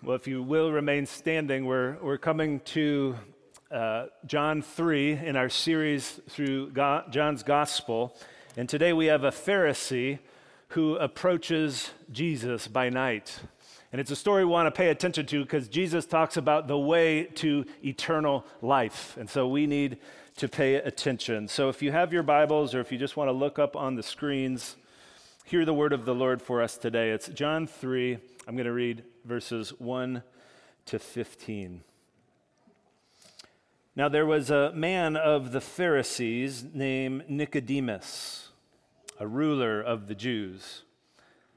Well, if you will remain standing, we're, we're coming to uh, John 3 in our series through God, John's Gospel. And today we have a Pharisee who approaches Jesus by night. And it's a story we want to pay attention to because Jesus talks about the way to eternal life. And so we need to pay attention. So if you have your Bibles or if you just want to look up on the screens, hear the word of the Lord for us today. It's John 3. I'm going to read verses 1 to 15. Now, there was a man of the Pharisees named Nicodemus, a ruler of the Jews.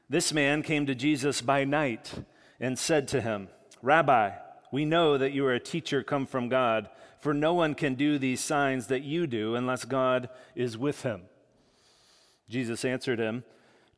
This man came to Jesus by night and said to him, Rabbi, we know that you are a teacher come from God, for no one can do these signs that you do unless God is with him. Jesus answered him,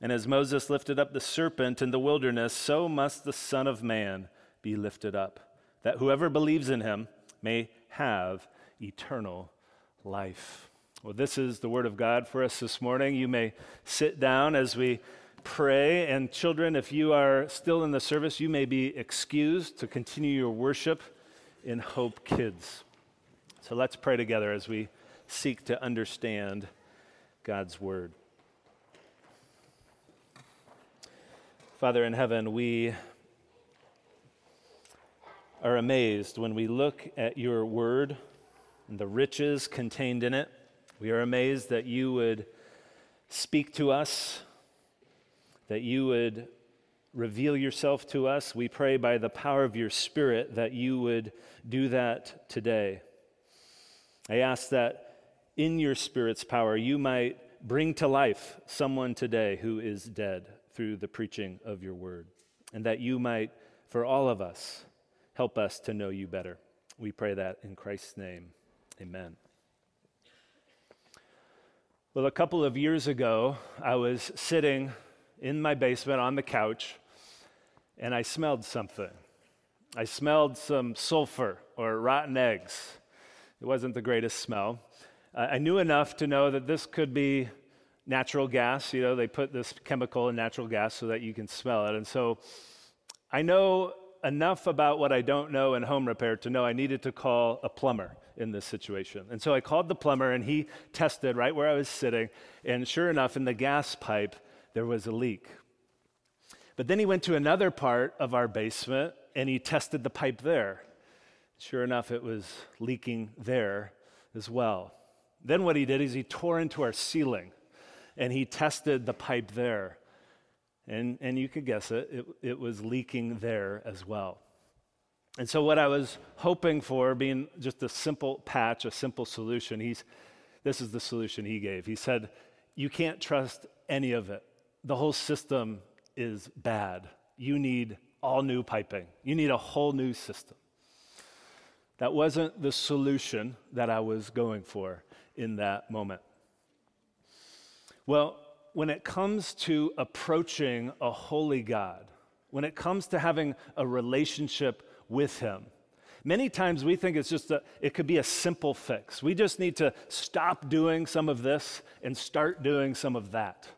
And as Moses lifted up the serpent in the wilderness, so must the Son of Man be lifted up, that whoever believes in him may have eternal life. Well, this is the word of God for us this morning. You may sit down as we pray. And children, if you are still in the service, you may be excused to continue your worship in Hope Kids. So let's pray together as we seek to understand God's word. Father in heaven, we are amazed when we look at your word and the riches contained in it. We are amazed that you would speak to us, that you would reveal yourself to us. We pray by the power of your Spirit that you would do that today. I ask that in your Spirit's power, you might bring to life someone today who is dead through the preaching of your word, and that you might, for all of us, help us to know you better. We pray that in Christ's name. Amen. Well, a couple of years ago, I was sitting in my basement on the couch and I smelled something. I smelled some sulfur or rotten eggs. It wasn't the greatest smell. I knew enough to know that this could be natural gas. You know, they put this chemical in natural gas so that you can smell it. And so I know enough about what I don't know in home repair to know I needed to call a plumber in this situation. And so I called the plumber and he tested right where I was sitting. And sure enough, in the gas pipe, there was a leak. But then he went to another part of our basement and he tested the pipe there. Sure enough, it was leaking there as well. Then what he did is he tore into our ceiling and he tested the pipe there. And, and you could guess it, it, it was leaking there as well. And so, what I was hoping for, being just a simple patch, a simple solution, he's, this is the solution he gave. He said, You can't trust any of it. The whole system is bad. You need all new piping, you need a whole new system. That wasn't the solution that I was going for in that moment. Well, when it comes to approaching a holy God, when it comes to having a relationship with Him, Many times we think it's just a, it could be a simple fix. We just need to stop doing some of this and start doing some of that.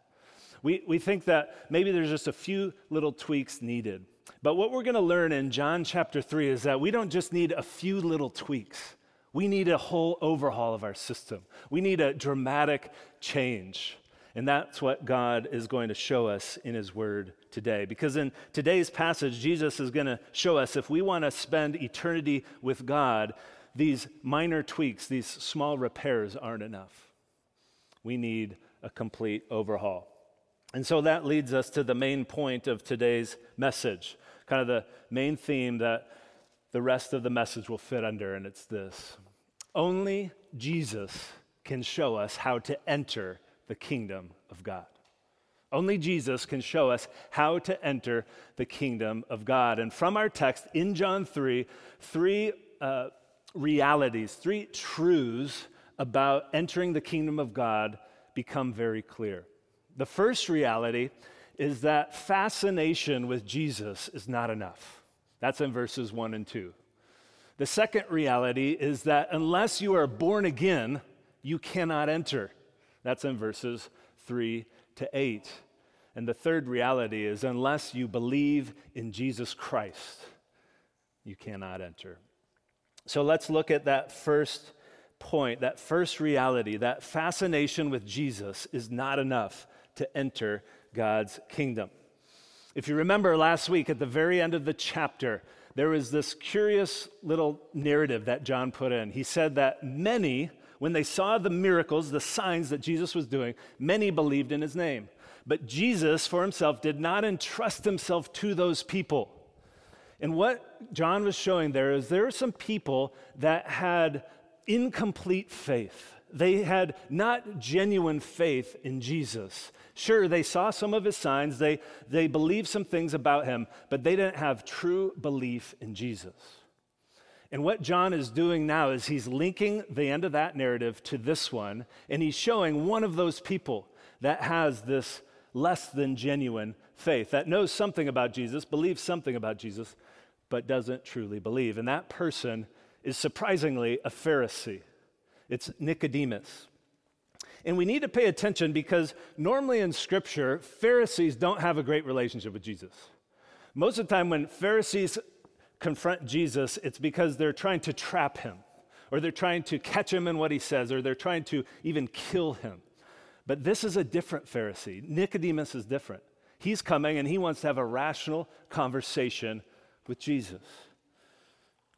We, we think that maybe there's just a few little tweaks needed. But what we're going to learn in John chapter 3 is that we don't just need a few little tweaks. We need a whole overhaul of our system. We need a dramatic change. And that's what God is going to show us in His Word today. Because in today's passage, Jesus is going to show us if we want to spend eternity with God, these minor tweaks, these small repairs aren't enough. We need a complete overhaul. And so that leads us to the main point of today's message, kind of the main theme that the rest of the message will fit under, and it's this Only Jesus can show us how to enter the kingdom of God. Only Jesus can show us how to enter the kingdom of God. And from our text in John 3, three uh, realities, three truths about entering the kingdom of God become very clear. The first reality is that fascination with Jesus is not enough. That's in verses 1 and 2. The second reality is that unless you are born again, you cannot enter. That's in verses 3 to 8. And the third reality is unless you believe in Jesus Christ, you cannot enter. So let's look at that first point, that first reality, that fascination with Jesus is not enough to enter God's kingdom. If you remember last week at the very end of the chapter, there was this curious little narrative that John put in. He said that many when they saw the miracles, the signs that Jesus was doing, many believed in his name. But Jesus, for himself, did not entrust himself to those people. And what John was showing there is there are some people that had incomplete faith. They had not genuine faith in Jesus. Sure, they saw some of his signs, they, they believed some things about him, but they didn't have true belief in Jesus. And what John is doing now is he's linking the end of that narrative to this one, and he's showing one of those people that has this less than genuine faith, that knows something about Jesus, believes something about Jesus, but doesn't truly believe. And that person is surprisingly a Pharisee. It's Nicodemus. And we need to pay attention because normally in Scripture, Pharisees don't have a great relationship with Jesus. Most of the time, when Pharisees confront Jesus, it's because they're trying to trap him, or they're trying to catch him in what he says, or they're trying to even kill him. But this is a different Pharisee. Nicodemus is different. He's coming and he wants to have a rational conversation with Jesus.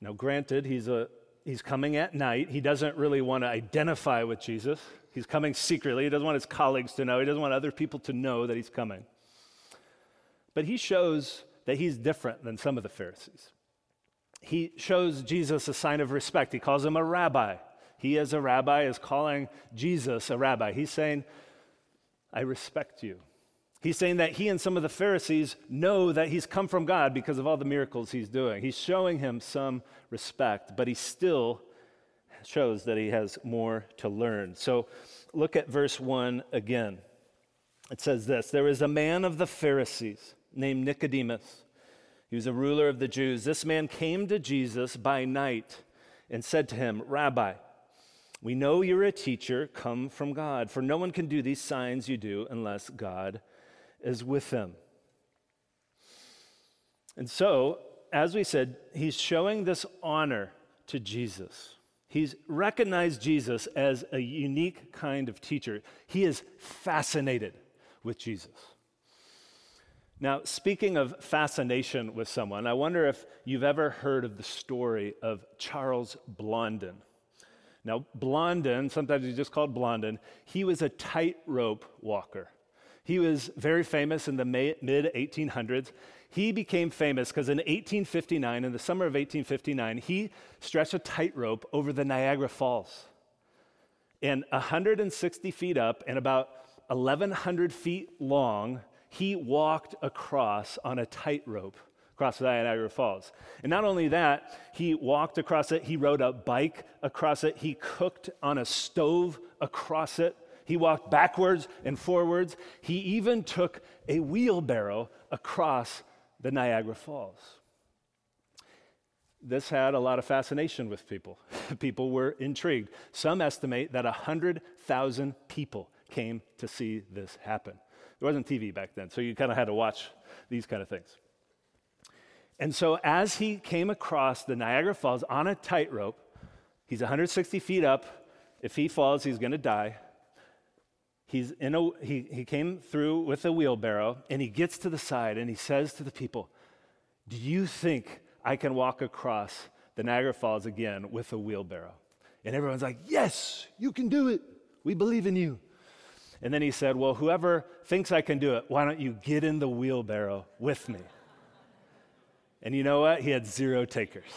Now, granted, he's, a, he's coming at night. He doesn't really want to identify with Jesus. He's coming secretly. He doesn't want his colleagues to know. He doesn't want other people to know that he's coming. But he shows that he's different than some of the Pharisees he shows Jesus a sign of respect. He calls him a rabbi. He, as a rabbi, is calling Jesus a rabbi. He's saying, I respect you. He's saying that he and some of the Pharisees know that he's come from God because of all the miracles he's doing. He's showing him some respect, but he still shows that he has more to learn. So look at verse 1 again. It says this There is a man of the Pharisees named Nicodemus he was a ruler of the Jews. This man came to Jesus by night and said to him, Rabbi, we know you're a teacher come from God, for no one can do these signs you do unless God is with them. And so, as we said, he's showing this honor to Jesus. He's recognized Jesus as a unique kind of teacher. He is fascinated with Jesus. Now, speaking of fascination with someone, I wonder if you've ever heard of the story of Charles Blondin. Now, Blondin, sometimes he's just called Blondin, he was a tightrope walker. He was very famous in the mid 1800s. He became famous because in 1859, in the summer of 1859, he stretched a tightrope over the Niagara Falls. And 160 feet up and about 1,100 feet long, he walked across on a tightrope across the Niagara Falls. And not only that, he walked across it, he rode a bike across it, he cooked on a stove across it, he walked backwards and forwards. He even took a wheelbarrow across the Niagara Falls. this had a lot of fascination with people. people were intrigued. Some estimate that 100,000 people came to see this happen. There wasn't TV back then, so you kind of had to watch these kind of things. And so, as he came across the Niagara Falls on a tightrope, he's 160 feet up. If he falls, he's going to die. He's in a, he, he came through with a wheelbarrow and he gets to the side and he says to the people, Do you think I can walk across the Niagara Falls again with a wheelbarrow? And everyone's like, Yes, you can do it. We believe in you. And then he said, Well, whoever thinks I can do it, why don't you get in the wheelbarrow with me? And you know what? He had zero takers.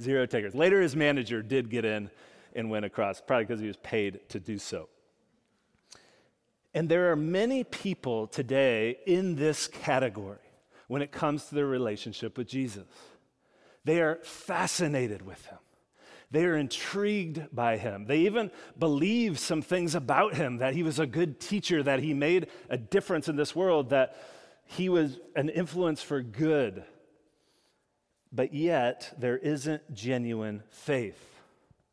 Zero takers. Later, his manager did get in and went across, probably because he was paid to do so. And there are many people today in this category when it comes to their relationship with Jesus. They are fascinated with him. They are intrigued by him. They even believe some things about him that he was a good teacher, that he made a difference in this world, that he was an influence for good. But yet, there isn't genuine faith.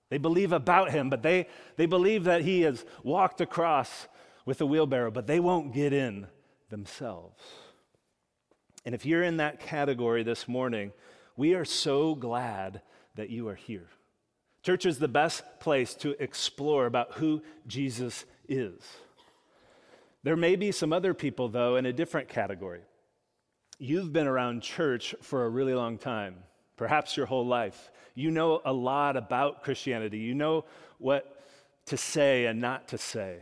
They believe about him, but they, they believe that he has walked across with a wheelbarrow, but they won't get in themselves. And if you're in that category this morning, we are so glad that you are here. Church is the best place to explore about who Jesus is. There may be some other people, though, in a different category. You've been around church for a really long time, perhaps your whole life. You know a lot about Christianity. You know what to say and not to say.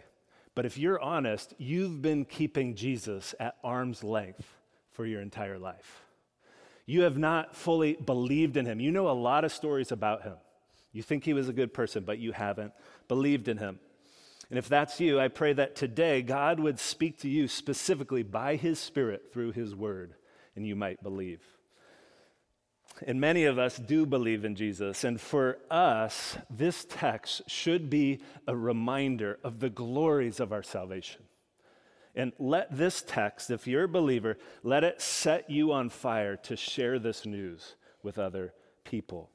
But if you're honest, you've been keeping Jesus at arm's length for your entire life. You have not fully believed in him. You know a lot of stories about him. You think he was a good person, but you haven't believed in him. And if that's you, I pray that today God would speak to you specifically by his Spirit through his word, and you might believe. And many of us do believe in Jesus. And for us, this text should be a reminder of the glories of our salvation. And let this text, if you're a believer, let it set you on fire to share this news with other people.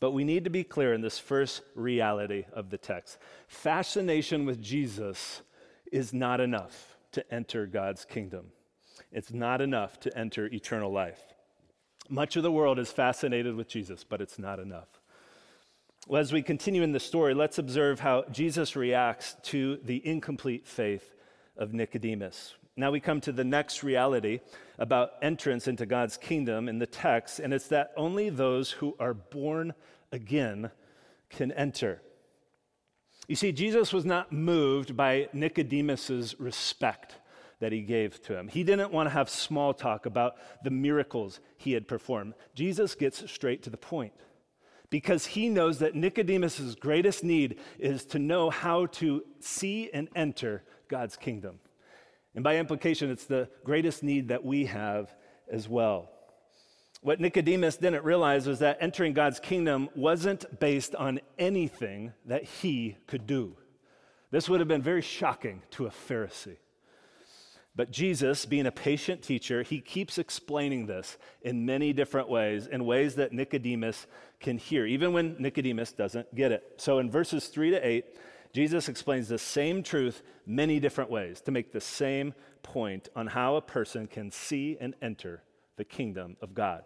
But we need to be clear in this first reality of the text. Fascination with Jesus is not enough to enter God's kingdom, it's not enough to enter eternal life. Much of the world is fascinated with Jesus, but it's not enough. Well, as we continue in the story, let's observe how Jesus reacts to the incomplete faith of Nicodemus. Now we come to the next reality about entrance into God's kingdom in the text, and it's that only those who are born again can enter. You see, Jesus was not moved by Nicodemus's respect that he gave to him. He didn't want to have small talk about the miracles he had performed. Jesus gets straight to the point because he knows that Nicodemus's greatest need is to know how to see and enter God's kingdom. And by implication, it's the greatest need that we have as well. What Nicodemus didn't realize was that entering God's kingdom wasn't based on anything that he could do. This would have been very shocking to a Pharisee. But Jesus, being a patient teacher, he keeps explaining this in many different ways, in ways that Nicodemus can hear, even when Nicodemus doesn't get it. So in verses 3 to 8, Jesus explains the same truth many different ways to make the same point on how a person can see and enter the kingdom of God.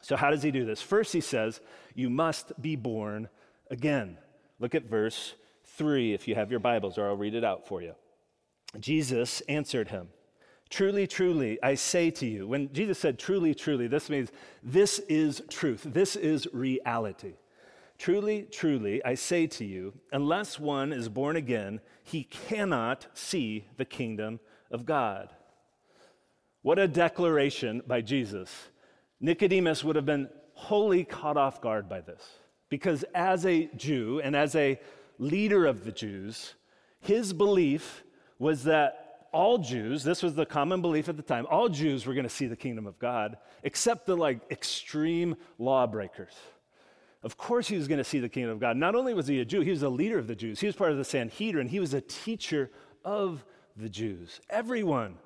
So, how does he do this? First, he says, You must be born again. Look at verse 3 if you have your Bibles, or I'll read it out for you. Jesus answered him, Truly, truly, I say to you. When Jesus said truly, truly, this means this is truth, this is reality. Truly, truly, I say to you, unless one is born again, he cannot see the kingdom of God. What a declaration by Jesus. Nicodemus would have been wholly caught off guard by this. Because as a Jew and as a leader of the Jews, his belief was that all Jews, this was the common belief at the time, all Jews were going to see the kingdom of God, except the like extreme lawbreakers. Of course, he was going to see the kingdom of God. Not only was he a Jew, he was a leader of the Jews. He was part of the Sanhedrin. He was a teacher of the Jews. Everyone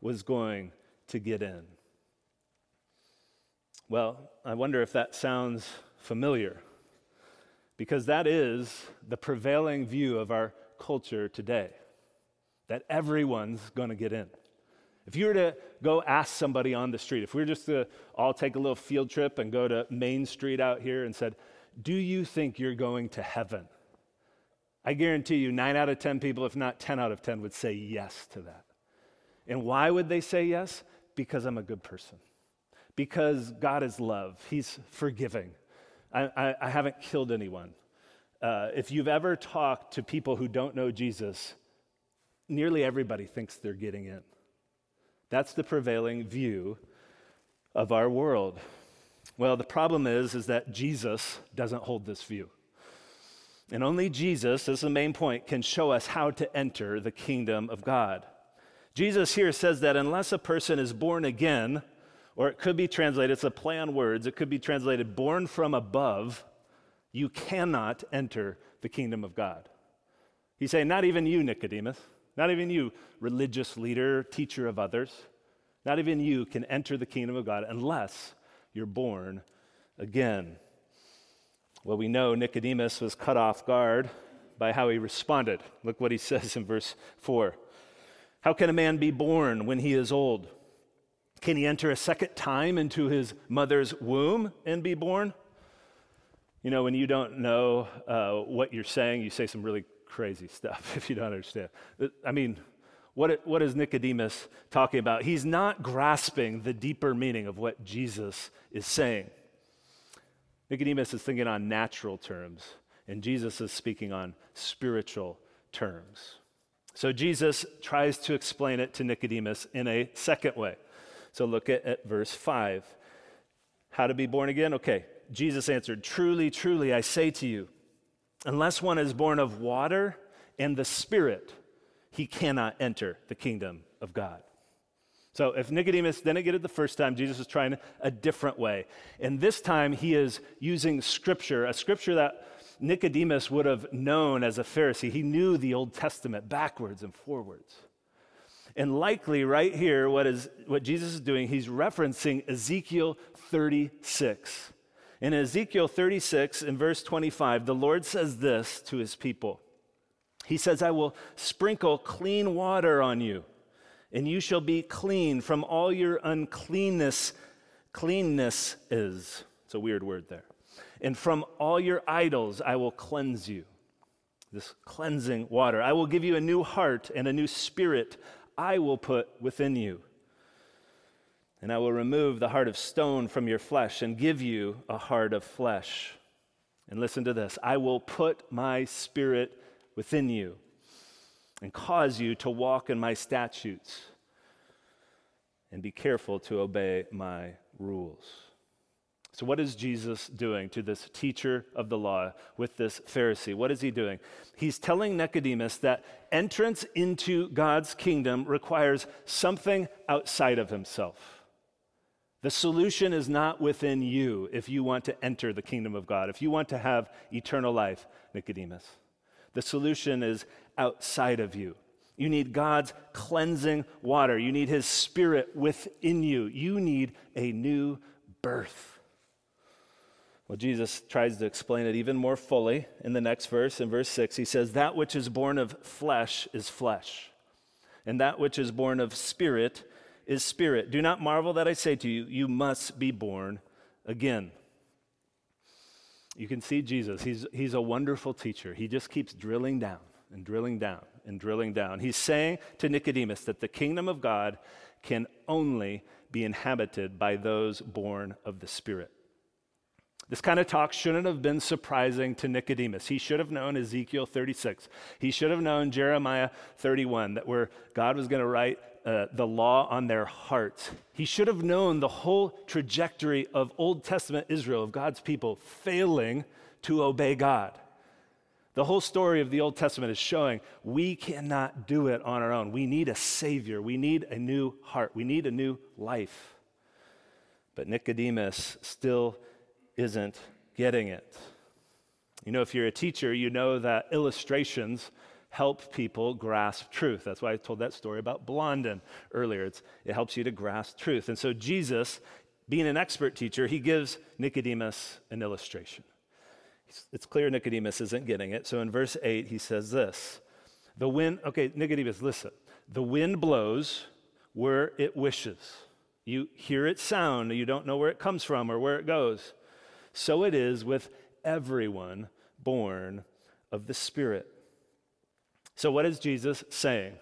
was going to get in. Well, I wonder if that sounds familiar, because that is the prevailing view of our culture today that everyone's going to get in. If you were to go ask somebody on the street, if we were just to all take a little field trip and go to Main Street out here and said, Do you think you're going to heaven? I guarantee you, nine out of 10 people, if not 10 out of 10, would say yes to that. And why would they say yes? Because I'm a good person. Because God is love, He's forgiving. I, I, I haven't killed anyone. Uh, if you've ever talked to people who don't know Jesus, nearly everybody thinks they're getting in. That's the prevailing view of our world. Well, the problem is, is that Jesus doesn't hold this view. And only Jesus, as the main point, can show us how to enter the kingdom of God. Jesus here says that unless a person is born again, or it could be translated, it's a play on words, it could be translated born from above, you cannot enter the kingdom of God. He's saying, not even you, Nicodemus, not even you, religious leader, teacher of others, not even you can enter the kingdom of God unless you're born again. Well, we know Nicodemus was cut off guard by how he responded. Look what he says in verse 4. How can a man be born when he is old? Can he enter a second time into his mother's womb and be born? You know, when you don't know uh, what you're saying, you say some really crazy stuff if you don't understand. Uh, I mean, what, what is Nicodemus talking about? He's not grasping the deeper meaning of what Jesus is saying. Nicodemus is thinking on natural terms, and Jesus is speaking on spiritual terms. So Jesus tries to explain it to Nicodemus in a second way. So look at, at verse 5. How to be born again? Okay, Jesus answered, Truly, truly, I say to you, unless one is born of water and the Spirit, he cannot enter the kingdom of God. So if Nicodemus didn't get it the first time, Jesus is trying a different way. And this time he is using scripture, a scripture that Nicodemus would have known as a Pharisee. He knew the Old Testament backwards and forwards. And likely, right here, what, is, what Jesus is doing, he's referencing Ezekiel 36. In Ezekiel 36, in verse 25, the Lord says this to his people He says, I will sprinkle clean water on you and you shall be clean from all your uncleanness. Cleanness is, it's a weird word there. And from all your idols I will cleanse you. This cleansing water. I will give you a new heart and a new spirit I will put within you. And I will remove the heart of stone from your flesh and give you a heart of flesh. And listen to this I will put my spirit within you and cause you to walk in my statutes and be careful to obey my rules. So, what is Jesus doing to this teacher of the law with this Pharisee? What is he doing? He's telling Nicodemus that entrance into God's kingdom requires something outside of himself. The solution is not within you if you want to enter the kingdom of God, if you want to have eternal life, Nicodemus. The solution is outside of you. You need God's cleansing water. You need His Spirit within you. You need a new birth. Well, Jesus tries to explain it even more fully in the next verse. In verse 6, he says, That which is born of flesh is flesh, and that which is born of spirit is spirit. Do not marvel that I say to you, You must be born again. You can see Jesus. He's, he's a wonderful teacher. He just keeps drilling down and drilling down and drilling down. He's saying to Nicodemus that the kingdom of God can only be inhabited by those born of the Spirit. This kind of talk shouldn't have been surprising to Nicodemus. He should have known Ezekiel 36. He should have known Jeremiah 31, that where God was going to write uh, the law on their hearts. He should have known the whole trajectory of Old Testament Israel, of God's people failing to obey God. The whole story of the Old Testament is showing we cannot do it on our own. We need a Savior. We need a new heart. We need a new life. But Nicodemus still isn't getting it. You know, if you're a teacher, you know that illustrations help people grasp truth. That's why I told that story about Blondin earlier. It's, it helps you to grasp truth. And so Jesus being an expert teacher, he gives Nicodemus an illustration. It's clear Nicodemus isn't getting it. So in verse 8, he says this The wind, okay, Nicodemus, listen. The wind blows where it wishes. You hear its sound, you don't know where it comes from or where it goes. So it is with everyone born of the Spirit. So, what is Jesus saying?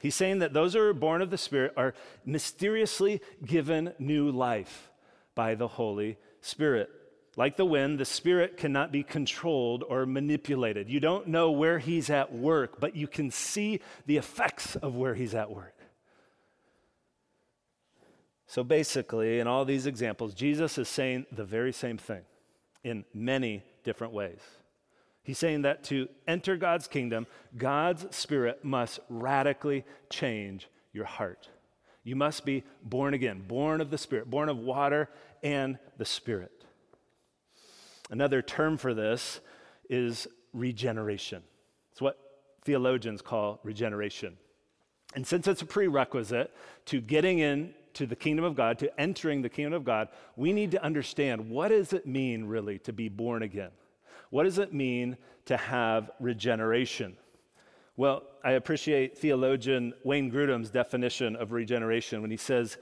He's saying that those who are born of the Spirit are mysteriously given new life by the Holy Spirit. Like the wind, the Spirit cannot be controlled or manipulated. You don't know where He's at work, but you can see the effects of where He's at work. So basically, in all these examples, Jesus is saying the very same thing in many different ways. He's saying that to enter God's kingdom, God's Spirit must radically change your heart. You must be born again, born of the Spirit, born of water and the Spirit. Another term for this is regeneration. It's what theologians call regeneration. And since it's a prerequisite to getting in to the kingdom of God, to entering the kingdom of God, we need to understand what does it mean really to be born again? What does it mean to have regeneration? Well, I appreciate theologian Wayne Grudem's definition of regeneration when he says,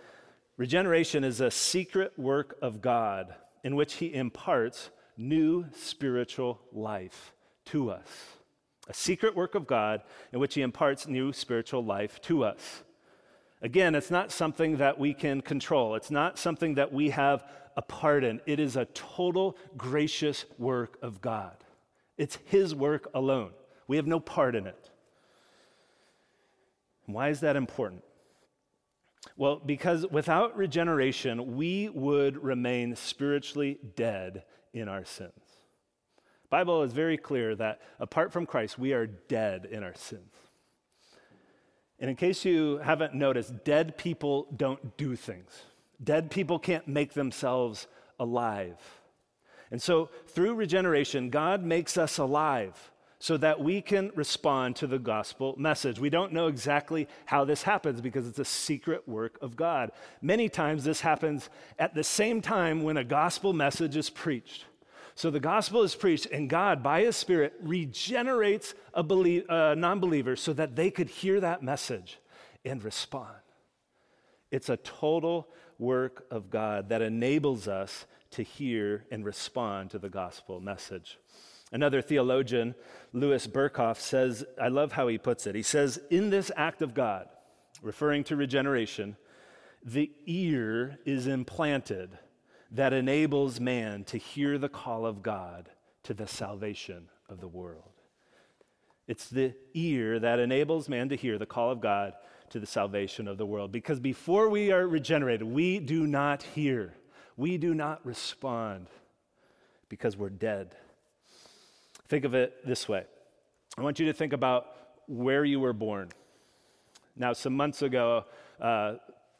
Regeneration is a secret work of God in which he imparts new spiritual life to us. A secret work of God in which he imparts new spiritual life to us. Again, it's not something that we can control. It's not something that we have a part in. It is a total gracious work of God. It's His work alone. We have no part in it. Why is that important? Well, because without regeneration, we would remain spiritually dead in our sins. Bible is very clear that apart from Christ, we are dead in our sins. And in case you haven't noticed, dead people don't do things. Dead people can't make themselves alive. And so, through regeneration, God makes us alive so that we can respond to the gospel message. We don't know exactly how this happens because it's a secret work of God. Many times, this happens at the same time when a gospel message is preached. So the gospel is preached, and God, by his Spirit, regenerates a belie- non believer so that they could hear that message and respond. It's a total work of God that enables us to hear and respond to the gospel message. Another theologian, Louis Berkhof, says, I love how he puts it. He says, In this act of God, referring to regeneration, the ear is implanted that enables man to hear the call of God to the salvation of the world. It's the ear that enables man to hear the call of God to the salvation of the world. Because before we are regenerated, we do not hear, we do not respond because we're dead. Think of it this way I want you to think about where you were born. Now, some months ago, uh,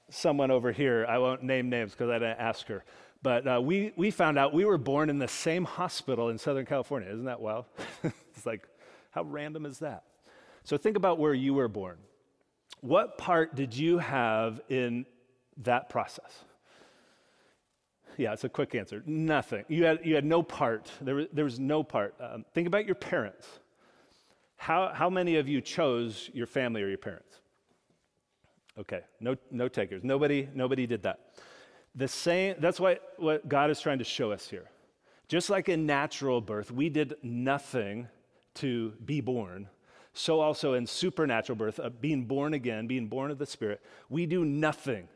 someone over here, I won't name names because I didn't ask her, but uh, we, we found out we were born in the same hospital in Southern California. Isn't that wild? it's like, how random is that? So think about where you were born. What part did you have in that process? Yeah, it's a quick answer. Nothing. You had, you had no part. There was, there was no part. Um, think about your parents. How, how many of you chose your family or your parents? Okay, no, no takers. Nobody, nobody did that. The same, that's what, what God is trying to show us here. Just like in natural birth, we did nothing to be born. So also in supernatural birth, uh, being born again, being born of the Spirit, we do nothing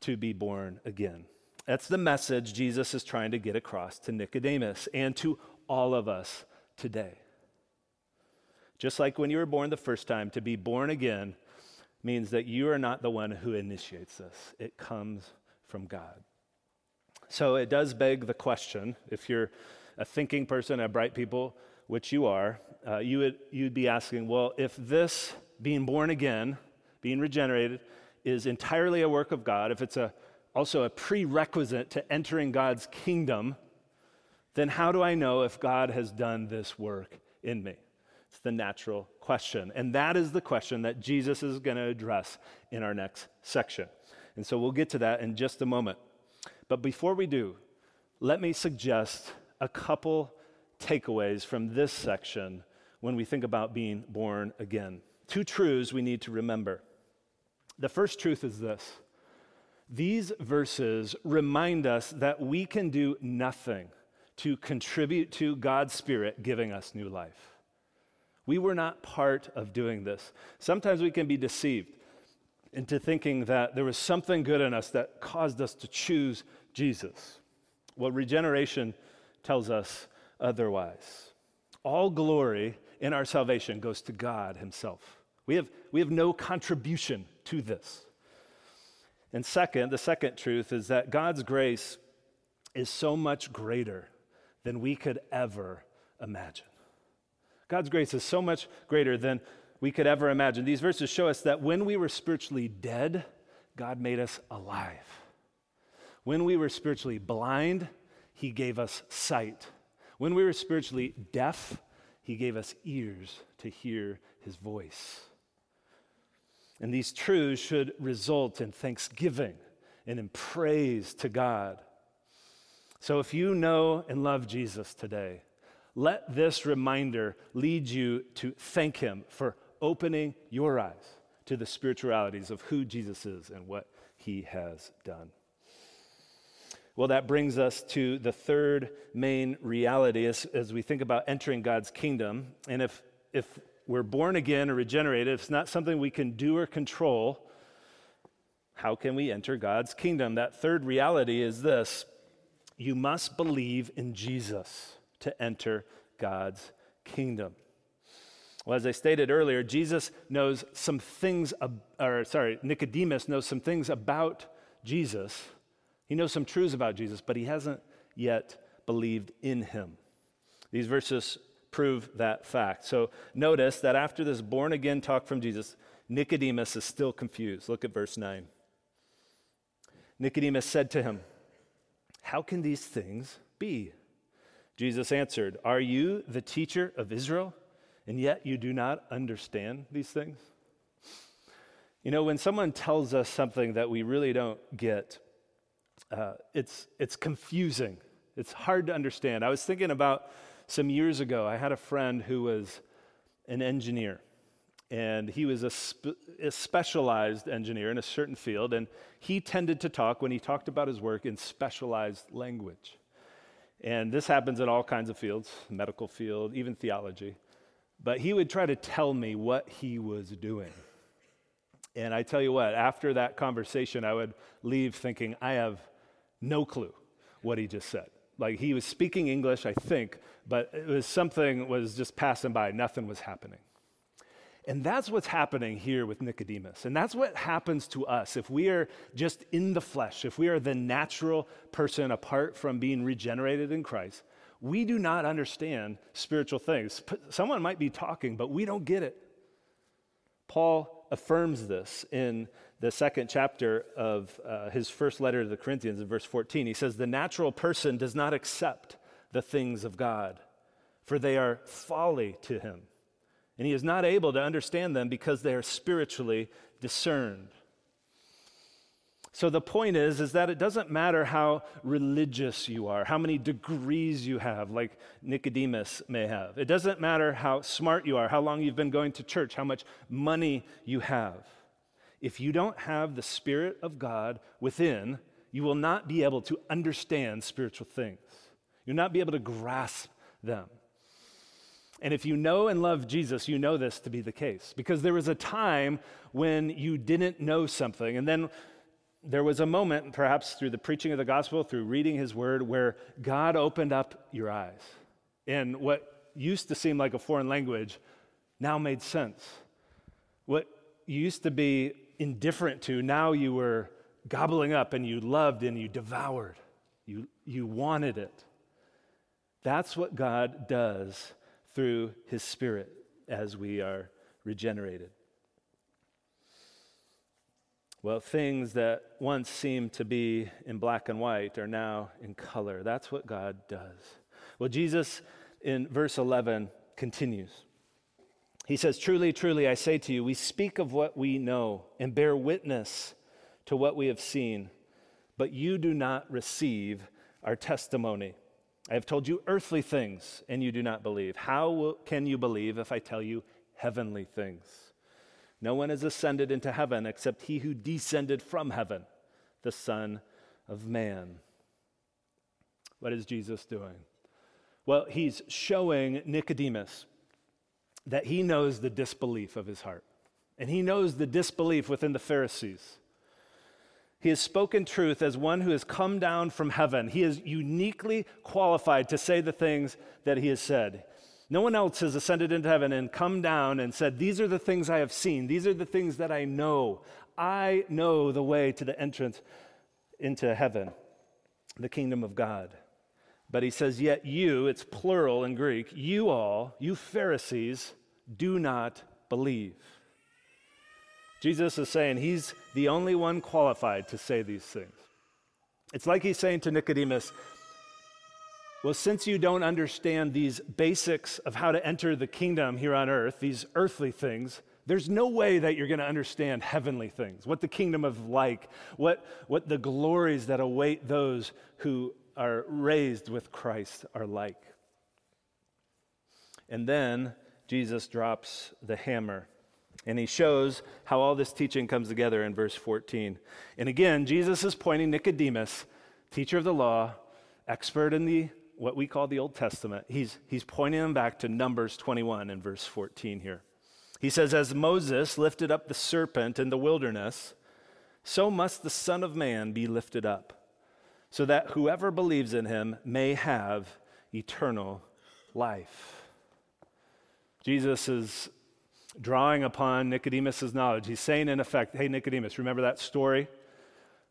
to be born again. That's the message Jesus is trying to get across to Nicodemus and to all of us today. Just like when you were born the first time, to be born again means that you are not the one who initiates this, it comes from God. So it does beg the question if you're a thinking person, a bright people, which you are, uh, you would, you'd be asking, well, if this being born again, being regenerated, is entirely a work of God, if it's a, also a prerequisite to entering God's kingdom, then how do I know if God has done this work in me? It's the natural question. And that is the question that Jesus is going to address in our next section. And so we'll get to that in just a moment. But before we do, let me suggest a couple takeaways from this section when we think about being born again. Two truths we need to remember. The first truth is this these verses remind us that we can do nothing to contribute to God's Spirit giving us new life. We were not part of doing this. Sometimes we can be deceived into thinking that there was something good in us that caused us to choose Jesus. Well, regeneration tells us otherwise. All glory in our salvation goes to God Himself. We have, we have no contribution to this. And second, the second truth is that God's grace is so much greater than we could ever imagine. God's grace is so much greater than we could ever imagine. These verses show us that when we were spiritually dead, God made us alive. When we were spiritually blind, He gave us sight. When we were spiritually deaf, He gave us ears to hear His voice. And these truths should result in thanksgiving and in praise to God. So if you know and love Jesus today, let this reminder lead you to thank Him for opening your eyes to the spiritualities of who Jesus is and what He has done. Well, that brings us to the third main reality as, as we think about entering God's kingdom. And if, if we're born again or regenerated, if it's not something we can do or control. How can we enter God's kingdom? That third reality is this you must believe in Jesus to enter God's kingdom. Well, as I stated earlier, Jesus knows some things, or sorry, Nicodemus knows some things about Jesus. He knows some truths about Jesus, but he hasn't yet believed in him. These verses prove that fact. So notice that after this born again talk from Jesus, Nicodemus is still confused. Look at verse 9. Nicodemus said to him, How can these things be? Jesus answered, Are you the teacher of Israel, and yet you do not understand these things? You know, when someone tells us something that we really don't get, uh, it's, it's confusing. It's hard to understand. I was thinking about some years ago, I had a friend who was an engineer, and he was a, a, specialized engineer in a certain field, and he tended to talk, when he talked about his work, in specialized language. And this happens in all kinds of fields medical field, even theology. But he would try to tell me what he was doing. And I tell you what, after that conversation, I would leave thinking, I have no clue what he just said. Like he was speaking English, I think, but it was something was just passing by. Nothing was happening. And that's what's happening here with Nicodemus. And that's what happens to us if we are just in the flesh, if we are the natural person apart from being regenerated in Christ. We do not understand spiritual things. Someone might be talking, but we don't get it. Paul affirms this in the second chapter of uh, his first letter to the Corinthians in verse 14. He says, The natural person does not accept the things of God, for they are folly to him. And he is not able to understand them because they are spiritually discerned. So the point is is that it doesn't matter how religious you are, how many degrees you have like Nicodemus may have. It doesn't matter how smart you are, how long you've been going to church, how much money you have. If you don't have the spirit of God within, you will not be able to understand spiritual things. You'll not be able to grasp them. And if you know and love Jesus, you know this to be the case. Because there was a time when you didn't know something, and then there was a moment, perhaps through the preaching of the gospel, through reading his word, where God opened up your eyes. And what used to seem like a foreign language now made sense. What you used to be indifferent to, now you were gobbling up and you loved and you devoured. You, you wanted it. That's what God does through his spirit as we are regenerated. Well, things that once seemed to be in black and white are now in color. That's what God does. Well, Jesus in verse 11 continues. He says, Truly, truly, I say to you, we speak of what we know and bear witness to what we have seen, but you do not receive our testimony. I have told you earthly things, and you do not believe. How will, can you believe if I tell you heavenly things? No one has ascended into heaven except he who descended from heaven, the Son of Man. What is Jesus doing? Well, he's showing Nicodemus that he knows the disbelief of his heart, and he knows the disbelief within the Pharisees. He has spoken truth as one who has come down from heaven. He is uniquely qualified to say the things that he has said. No one else has ascended into heaven and come down and said, These are the things I have seen. These are the things that I know. I know the way to the entrance into heaven, the kingdom of God. But he says, Yet you, it's plural in Greek, you all, you Pharisees, do not believe. Jesus is saying he's the only one qualified to say these things. It's like he's saying to Nicodemus, Well, since you don't understand these basics of how to enter the kingdom here on earth, these earthly things, there's no way that you're going to understand heavenly things, what the kingdom of like, what, what the glories that await those who are raised with Christ are like. And then Jesus drops the hammer. And he shows how all this teaching comes together in verse 14. And again, Jesus is pointing Nicodemus, teacher of the law, expert in the what we call the Old Testament. He's, he's pointing them back to Numbers 21 in verse 14 here. He says, As Moses lifted up the serpent in the wilderness, so must the Son of Man be lifted up so that whoever believes in him may have eternal life. Jesus is drawing upon Nicodemus' knowledge. He's saying, in effect, Hey, Nicodemus, remember that story?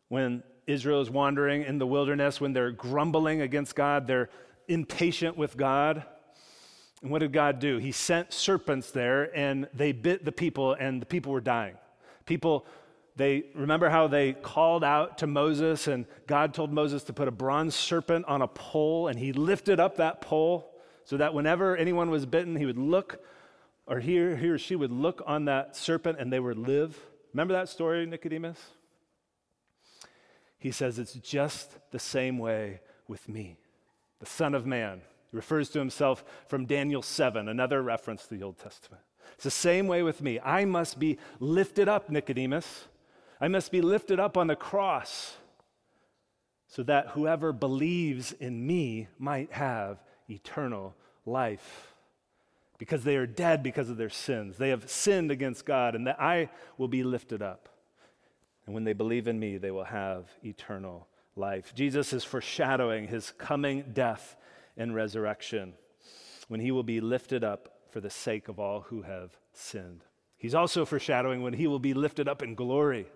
When Israel is wandering in the wilderness, when they're grumbling against God, they're impatient with God. And what did God do? He sent serpents there and they bit the people, and the people were dying. People they remember how they called out to Moses, and God told Moses to put a bronze serpent on a pole, and he lifted up that pole so that whenever anyone was bitten, he would look, or he, or she would look on that serpent and they would live. Remember that story, Nicodemus? He says it's just the same way with me, the Son of Man. He refers to himself from Daniel 7, another reference to the Old Testament. It's the same way with me. I must be lifted up, Nicodemus I must be lifted up on the cross so that whoever believes in me might have eternal life. Because they are dead because of their sins. They have sinned against God, and that I will be lifted up. And when they believe in me, they will have eternal life. Jesus is foreshadowing his coming death and resurrection when he will be lifted up for the sake of all who have sinned. He's also foreshadowing when he will be lifted up in glory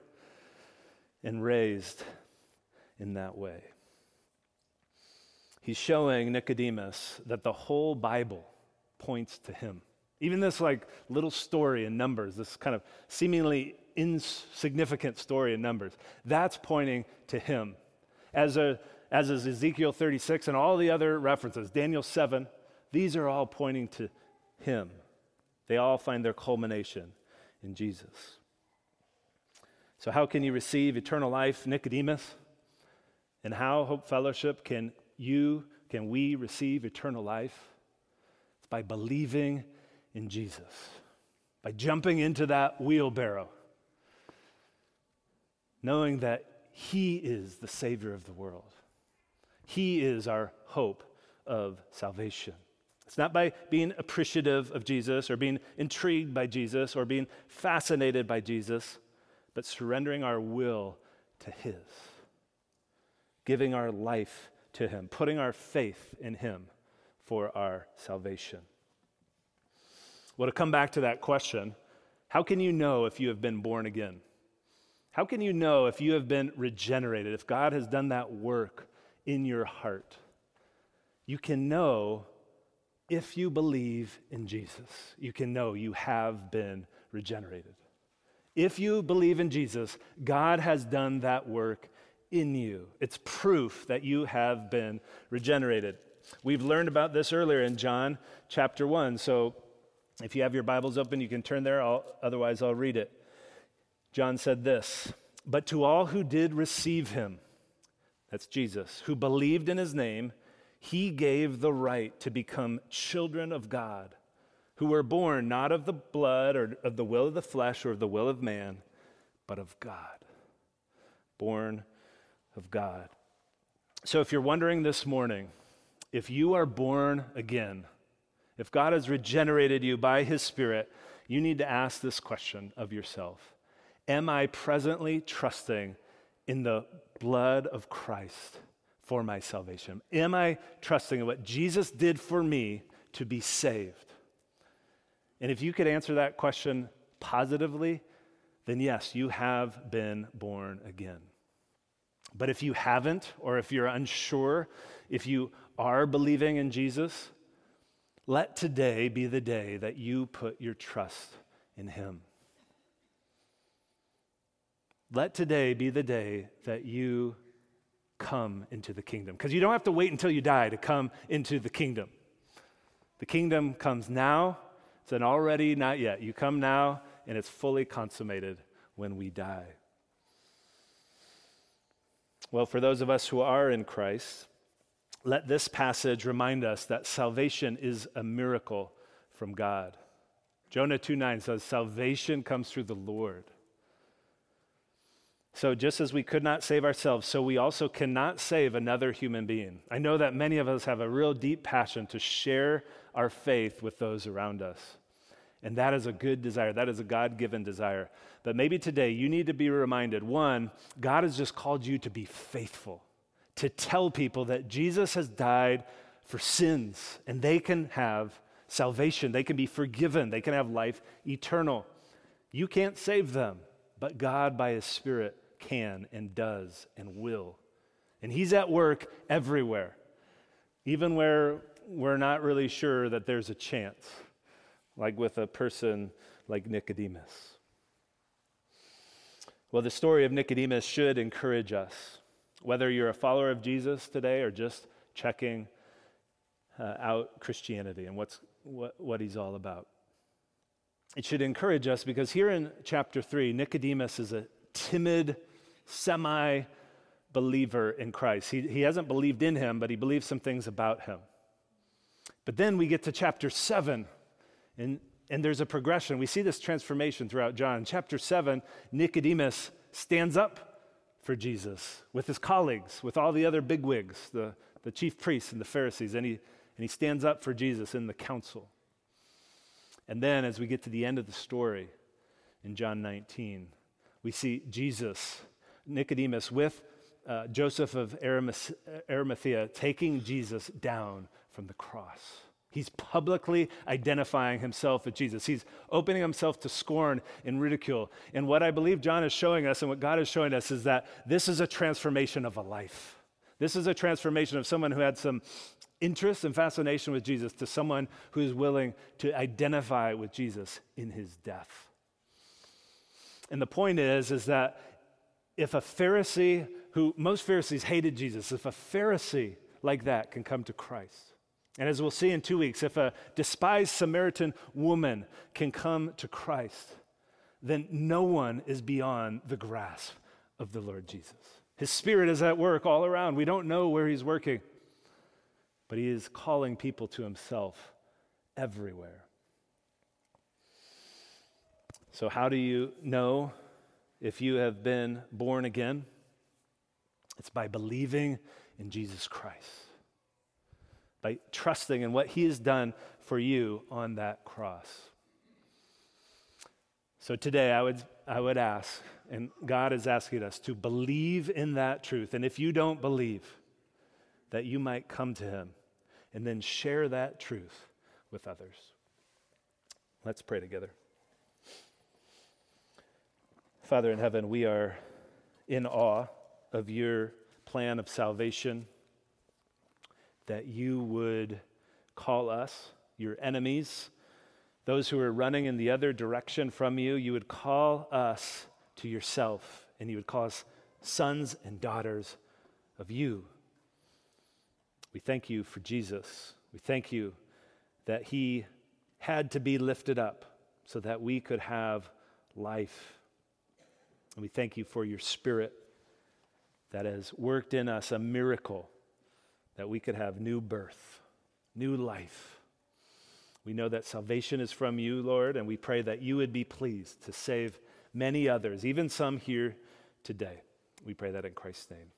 and raised in that way. He's showing Nicodemus that the whole Bible points to him. Even this like little story in Numbers, this kind of seemingly insignificant story in Numbers, that's pointing to him. As, a, as is Ezekiel 36 and all the other references, Daniel 7, these are all pointing to him. They all find their culmination in Jesus. So, how can you receive eternal life, Nicodemus? And how, Hope Fellowship, can you, can we receive eternal life? It's by believing in Jesus, by jumping into that wheelbarrow, knowing that He is the Savior of the world. He is our hope of salvation. It's not by being appreciative of Jesus or being intrigued by Jesus or being fascinated by Jesus but surrendering our will to His, giving our life to Him, putting our faith in Him for our salvation. Well, to come back to that question, how can you know if you have been born again? How can you know if you have been regenerated, if God has done that work in your heart? You can know if you believe in Jesus. You can know you have been regenerated. If you believe in Jesus, God has done that work in you. It's proof that you have been regenerated. We've learned about this earlier in John chapter 1. So if you have your Bibles open, you can turn there. I'll, otherwise, I'll read it. John said this But to all who did receive him, that's Jesus, who believed in his name, he gave the right to become children of God, who were born not of the blood or of the will of the flesh or of the will of man, but of God. Born of God. So if you're wondering this morning, if you are born again, if God has regenerated you by his Spirit, you need to ask this question of yourself Am I presently trusting in the blood of Christ for my salvation? Am I trusting in what Jesus did for me to be saved? And if you could answer that question positively, then yes, you have been born again. But if you haven't, or if you're unsure, if you are believing in Jesus, let today be the day that you put your trust in Him. Let today be the day that you come into the kingdom. Because you don't have to wait until you die to come into the kingdom. The kingdom comes now, it's an already not yet. You come now, and it's fully consummated when we die. Well, for those of us who are in Christ, let this passage remind us that salvation is a miracle from God. Jonah 2 9 says, Salvation comes through the Lord. So, just as we could not save ourselves, so we also cannot save another human being. I know that many of us have a real deep passion to share our faith with those around us. And that is a good desire. That is a God given desire. But maybe today you need to be reminded one, God has just called you to be faithful, to tell people that Jesus has died for sins and they can have salvation, they can be forgiven, they can have life eternal. You can't save them, but God, by His Spirit, can and does and will. And He's at work everywhere, even where we're not really sure that there's a chance, like with a person like Nicodemus. Well, the story of Nicodemus should encourage us, whether you're a follower of Jesus today or just checking uh, out Christianity and what's, what, what he's all about. It should encourage us because here in chapter 3, Nicodemus is a timid, semi believer in Christ. He, he hasn't believed in him, but he believes some things about him. But then we get to chapter 7, and, and there's a progression. We see this transformation throughout John. Chapter 7, Nicodemus stands up for Jesus with his colleagues, with all the other bigwigs, the, the chief priests and the Pharisees, and he, and he stands up for Jesus in the council. And then, as we get to the end of the story in John 19, we see Jesus Nicodemus with uh, Joseph of Arimathea taking Jesus down from the cross. He's publicly identifying himself with Jesus. He's opening himself to scorn and ridicule. And what I believe John is showing us and what God is showing us is that this is a transformation of a life. This is a transformation of someone who had some interest and fascination with Jesus to someone who is willing to identify with Jesus in his death. And the point is, is that if a Pharisee who most Pharisees hated Jesus, if a Pharisee like that can come to Christ, and as we'll see in two weeks, if a despised Samaritan woman can come to Christ, then no one is beyond the grasp of the Lord Jesus. His Spirit is at work all around. We don't know where He's working, but He is calling people to Himself everywhere. So, how do you know if you have been born again, it's by believing in Jesus Christ, by trusting in what he has done for you on that cross. So today I would, I would ask, and God is asking us to believe in that truth. And if you don't believe, that you might come to him and then share that truth with others. Let's pray together. Father in heaven, we are in awe of your plan of salvation, that you would call us, your enemies, those who are running in the other direction from you, you would call us to yourself, and you would call us sons and daughters of you. We thank you for Jesus. We thank you that he had to be lifted up so that we could have life. And we thank you for your spirit that has worked in us a miracle that we could have new birth, new life. We know that salvation is from you, Lord, and we pray that you would be pleased to save many others, even some here today. We pray that in Christ's name.